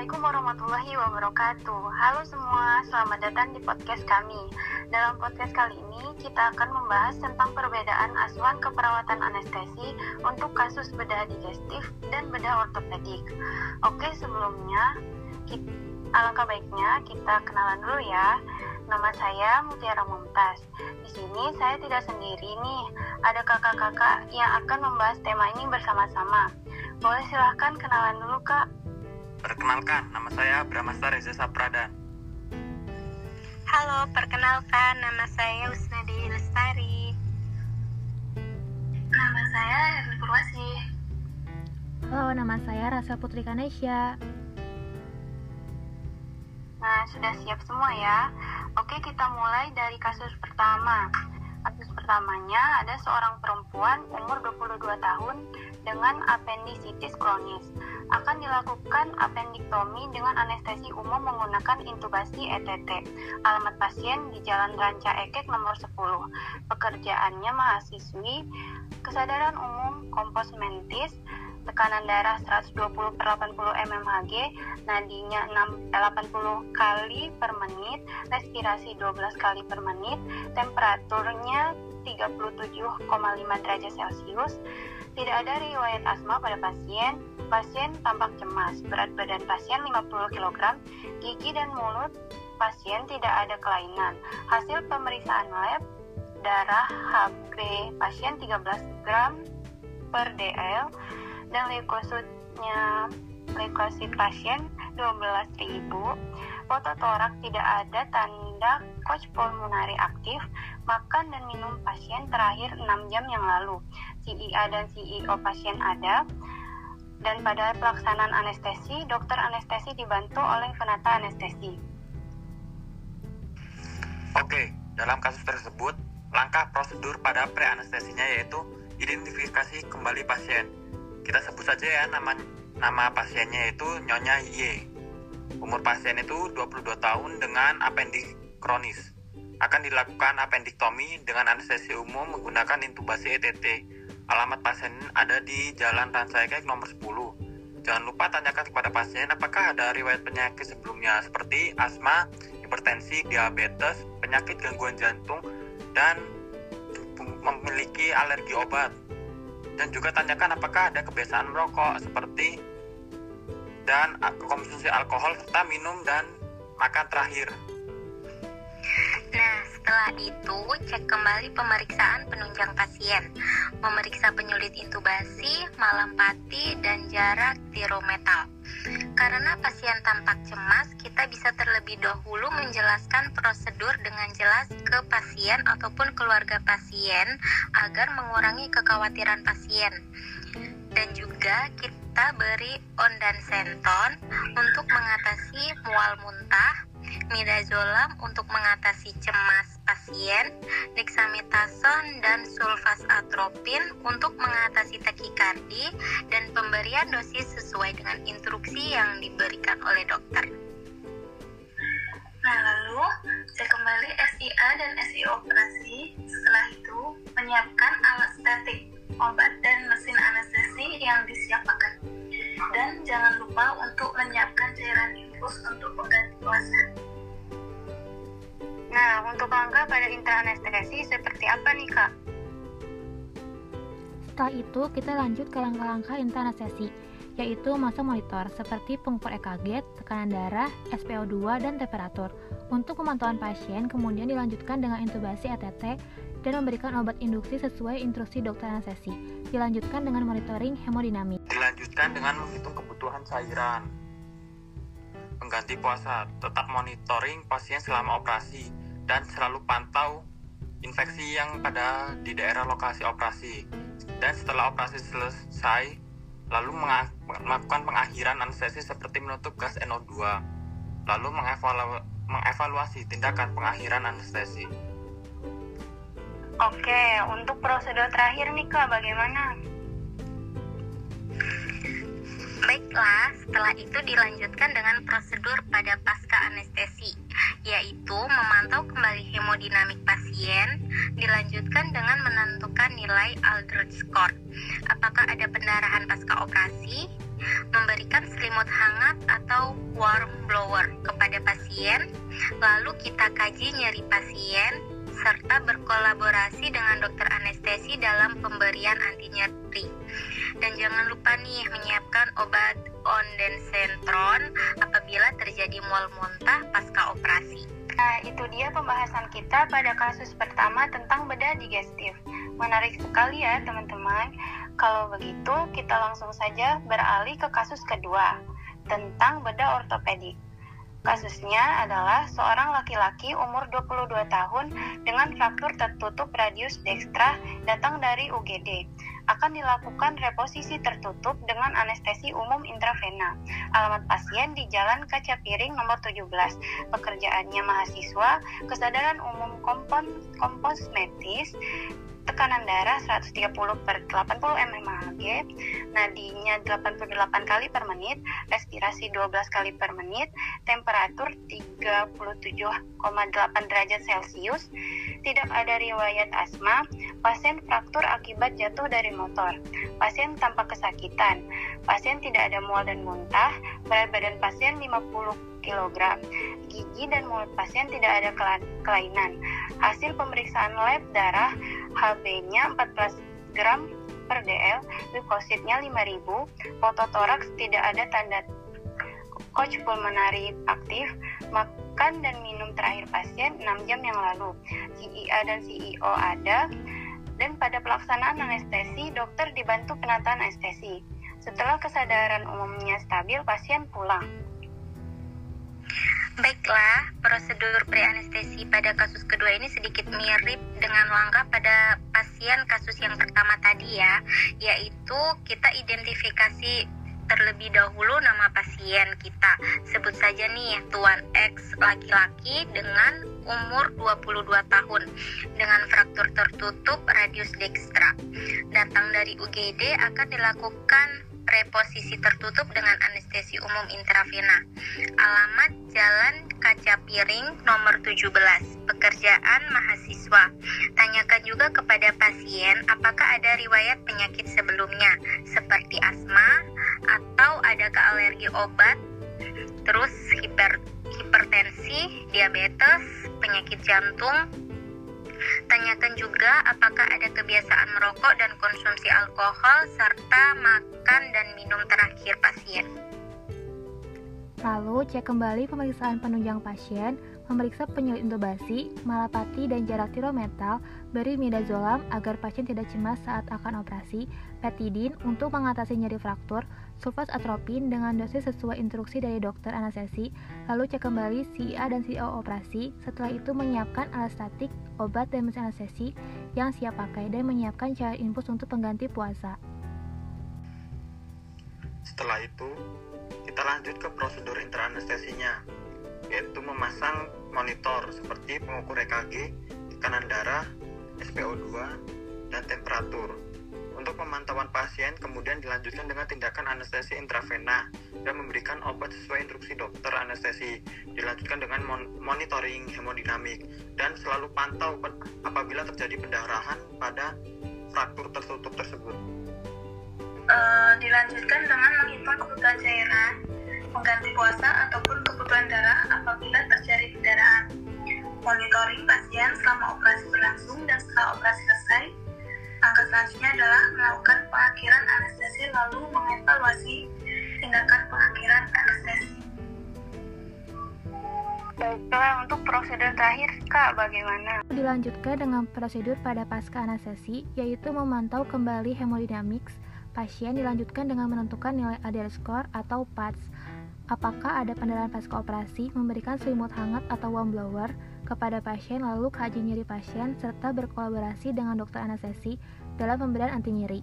Assalamualaikum warahmatullahi wabarakatuh. Halo semua, selamat datang di podcast kami. Dalam podcast kali ini, kita akan membahas tentang perbedaan asuhan keperawatan anestesi untuk kasus bedah digestif dan bedah ortopedik. Oke, sebelumnya, kita, alangkah baiknya kita kenalan dulu ya. Nama saya Mutiara Mumtaz. Di sini saya tidak sendiri nih, ada kakak-kakak yang akan membahas tema ini bersama-sama. Boleh silahkan kenalan dulu kak. Perkenalkan, nama saya Bramasta Reza Sapradan. Halo, perkenalkan nama saya Usnadi Lestari. Nama saya Herli Purwasi. Halo, nama saya Rasa Putri Kanesha. Nah, sudah siap semua ya? Oke, kita mulai dari kasus pertama. Kasus pertamanya ada seorang perempuan umur 22 tahun dengan appendicitis kronis akan dilakukan appendiktomi dengan anestesi umum menggunakan intubasi ETT. Alamat pasien di Jalan Ranca Ekek nomor 10. Pekerjaannya mahasiswi, kesadaran umum kompos mentis, tekanan darah 120 per 80 mmHg, nadinya 6, 80 kali per menit, respirasi 12 kali per menit, temperaturnya 37,5 derajat Celcius, tidak ada riwayat asma pada pasien. Pasien tampak cemas. Berat badan pasien 50 kg. Gigi dan mulut pasien tidak ada kelainan. Hasil pemeriksaan lab darah HB pasien 13 gram per dl dan leukositnya leukosit pasien 12.000 foto torak tidak ada tanda coach pulmonari aktif makan dan minum pasien terakhir 6 jam yang lalu CIA dan CEO pasien ada dan pada pelaksanaan anestesi, dokter anestesi dibantu oleh penata anestesi. Oke, dalam kasus tersebut, langkah prosedur pada pre-anestesinya yaitu identifikasi kembali pasien. Kita sebut saja ya nama nama pasiennya yaitu Nyonya Y. Umur pasien itu 22 tahun dengan appendix kronis. Akan dilakukan appendiktomi dengan anestesi umum menggunakan intubasi ETT Alamat pasien ada di Jalan Rancaikek nomor 10. Jangan lupa tanyakan kepada pasien apakah ada riwayat penyakit sebelumnya seperti asma, hipertensi, diabetes, penyakit gangguan jantung, dan memiliki alergi obat. Dan juga tanyakan apakah ada kebiasaan merokok seperti dan konsumsi alkohol serta minum dan makan terakhir. Nah, setelah itu cek kembali pemeriksaan penunjang pasien, memeriksa penyulit intubasi, malam pati, dan jarak tirometal. Karena pasien tampak cemas, kita bisa terlebih dahulu menjelaskan prosedur dengan jelas ke pasien ataupun keluarga pasien agar mengurangi kekhawatiran pasien. Dan juga kita beri ondansetron untuk mengatasi mual muntah, midazolam untuk mengatasi cemas pasien, dexamethasone dan sulfasatropin untuk mengatasi takikardi dan pemberian dosis sesuai dengan instruksi yang diberikan oleh dokter. Nah, lalu cek kembali SIA dan SI operasi. Setelah itu, menyiapkan alat statik, obat dan mesin anestesi yang disiapkan. Dan jangan lupa untuk menyiapkan cairan infus untuk pengganti puasa. Nah, untuk langkah pada intraanestesi seperti apa nih, Kak? Setelah itu, kita lanjut ke langkah-langkah intraanestesi, yaitu masa monitor seperti pengukur EKG, tekanan darah, SpO2, dan temperatur. Untuk pemantauan pasien, kemudian dilanjutkan dengan intubasi ETT dan memberikan obat induksi sesuai instruksi dokter anestesi. Dilanjutkan dengan monitoring hemodinamik. Dilanjutkan dengan menghitung kebutuhan cairan. Pengganti puasa, tetap monitoring pasien selama operasi dan selalu pantau infeksi yang pada di daerah lokasi operasi. Dan setelah operasi selesai, lalu melakukan pengakhiran anestesi seperti menutup gas NO2, lalu mengevalu mengevaluasi tindakan pengakhiran anestesi. Oke, untuk prosedur terakhir nih Kak, bagaimana? Baiklah, setelah itu dilanjutkan dengan prosedur pada pasca anestesi, yaitu memantau kembali hemodinamik pasien, dilanjutkan dengan menentukan nilai Aldrich score. Apakah ada pendarahan pasca operasi, memberikan selimut hangat atau warm blower kepada pasien, lalu kita kaji nyeri pasien, serta berkolaborasi dengan dokter anestesi dalam pemberian anti nyeri. Dan jangan lupa nih menyiapkan obat ondansetron apabila terjadi mual muntah pasca operasi. Nah, itu dia pembahasan kita pada kasus pertama tentang bedah digestif. Menarik sekali ya, teman-teman. Kalau begitu, kita langsung saja beralih ke kasus kedua tentang bedah ortopedik. Kasusnya adalah seorang laki-laki umur 22 tahun dengan fraktur tertutup radius dextra datang dari UGD. Akan dilakukan reposisi tertutup dengan anestesi umum intravena. Alamat pasien di Jalan Kaca Piring nomor 17. Pekerjaannya mahasiswa, kesadaran umum kompon, kompos medis, tekanan darah 130 per 80 mmHg, nadinya 88 kali per menit, respirasi 12 kali per menit, temperatur 37,8 derajat Celcius, tidak ada riwayat asma, pasien fraktur akibat jatuh dari motor, pasien tanpa kesakitan, pasien tidak ada mual dan muntah, berat badan pasien 50 kg. Gigi dan mulut pasien tidak ada kelainan. Hasil pemeriksaan lab darah HB-nya 14 gram per dl, leukositnya 5000, fototoraks tidak ada tanda coach pulmonari aktif, makan dan minum terakhir pasien 6 jam yang lalu. CIA dan CEO ada, dan pada pelaksanaan anestesi, dokter dibantu penataan anestesi. Setelah kesadaran umumnya stabil, pasien pulang. Baiklah, prosedur preanestesi pada kasus kedua ini sedikit mirip dengan langkah pada pasien kasus yang pertama tadi ya, yaitu kita identifikasi terlebih dahulu nama pasien kita. Sebut saja nih Tuan X laki-laki dengan umur 22 tahun dengan fraktur tertutup radius dextra. Datang dari UGD akan dilakukan reposisi tertutup dengan anestesi umum intravena. Alamat Jalan Kaca Piring nomor 17, pekerjaan mahasiswa. Tanyakan juga kepada pasien apakah ada riwayat penyakit sebelumnya seperti asma atau adakah alergi obat, terus hiper, hipertensi, diabetes, penyakit jantung, Tanyakan juga apakah ada kebiasaan merokok dan konsumsi alkohol serta makan dan minum terakhir pasien. Lalu cek kembali pemeriksaan penunjang pasien, memeriksa penyulit intubasi, malapati dan jarak tirometal, beri midazolam agar pasien tidak cemas saat akan operasi, petidin untuk mengatasi nyeri fraktur, sulfas atropin dengan dosis sesuai instruksi dari dokter anestesi, lalu cek kembali CIA dan CEO operasi, setelah itu menyiapkan alat statik, obat dan mesin anestesi yang siap pakai dan menyiapkan cairan infus untuk pengganti puasa. Setelah itu, kita lanjut ke prosedur intraanestesinya, yaitu memasang monitor seperti pengukur EKG, tekanan darah, SpO2, dan temperatur. Untuk pemantauan pasien kemudian dilanjutkan dengan tindakan anestesi intravena dan memberikan obat sesuai instruksi dokter anestesi. Dilanjutkan dengan mon monitoring hemodinamik dan selalu pantau apabila terjadi pendarahan pada fraktur tertutup tersebut uh, dilanjutkan dengan menghitung kebutuhan cairan, mengganti puasa ataupun kebutuhan darah apabila terjadi pendarahan. Monitoring pasien selama operasi berlangsung dan setelah operasi selesai. Langkah selanjutnya adalah melakukan pengakhiran anestesi lalu mengevaluasi tindakan pengakhiran anestesi. Baiklah, untuk prosedur terakhir, Kak, bagaimana? Dilanjutkan dengan prosedur pada pasca anestesi, yaitu memantau kembali hemodinamics, Pasien dilanjutkan dengan menentukan nilai ADL score atau PADS. Apakah ada pendarahan pasca operasi, memberikan selimut hangat atau warm blower kepada pasien lalu kaji nyeri pasien serta berkolaborasi dengan dokter anestesi dalam pemberian anti nyeri.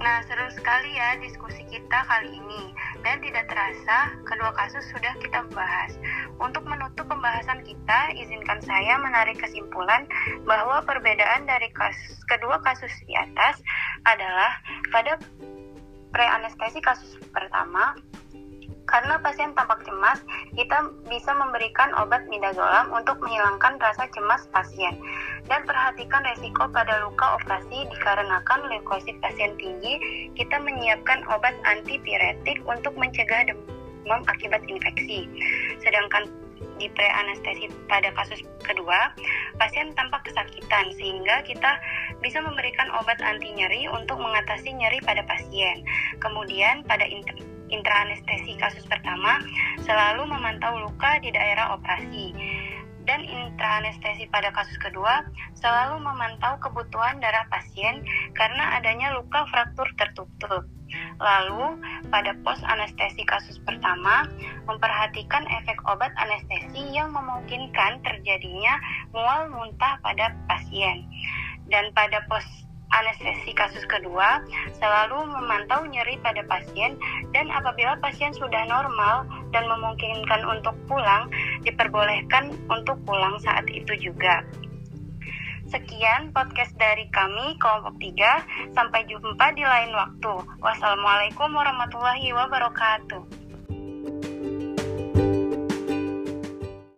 Nah, seru sekali ya diskusi kita kali ini. Dan tidak terasa, kedua kasus sudah kita bahas. Untuk menutup pembahasan kita, izinkan saya menarik kesimpulan bahwa perbedaan dari kasus, kedua kasus di atas adalah pada preanestesi kasus pertama, karena pasien tampak cemas, kita bisa memberikan obat midazolam untuk menghilangkan rasa cemas pasien. dan perhatikan resiko pada luka operasi dikarenakan leukosit pasien tinggi, kita menyiapkan obat antipiretik untuk mencegah demam akibat infeksi. Sedangkan di preanestesi pada kasus kedua, pasien tampak kesakitan sehingga kita bisa memberikan obat anti nyeri untuk mengatasi nyeri pada pasien. Kemudian pada intraanestesi kasus pertama selalu memantau luka di daerah operasi dan intraanestesi pada kasus kedua selalu memantau kebutuhan darah pasien karena adanya luka fraktur tertutup. Lalu, pada pos anestesi kasus pertama, memperhatikan efek obat anestesi yang memungkinkan terjadinya mual muntah pada pasien. Dan pada pos anestesi kasus kedua selalu memantau nyeri pada pasien dan apabila pasien sudah normal dan memungkinkan untuk pulang, diperbolehkan untuk pulang saat itu juga. Sekian podcast dari kami kelompok 3. Sampai jumpa di lain waktu. Wassalamualaikum warahmatullahi wabarakatuh.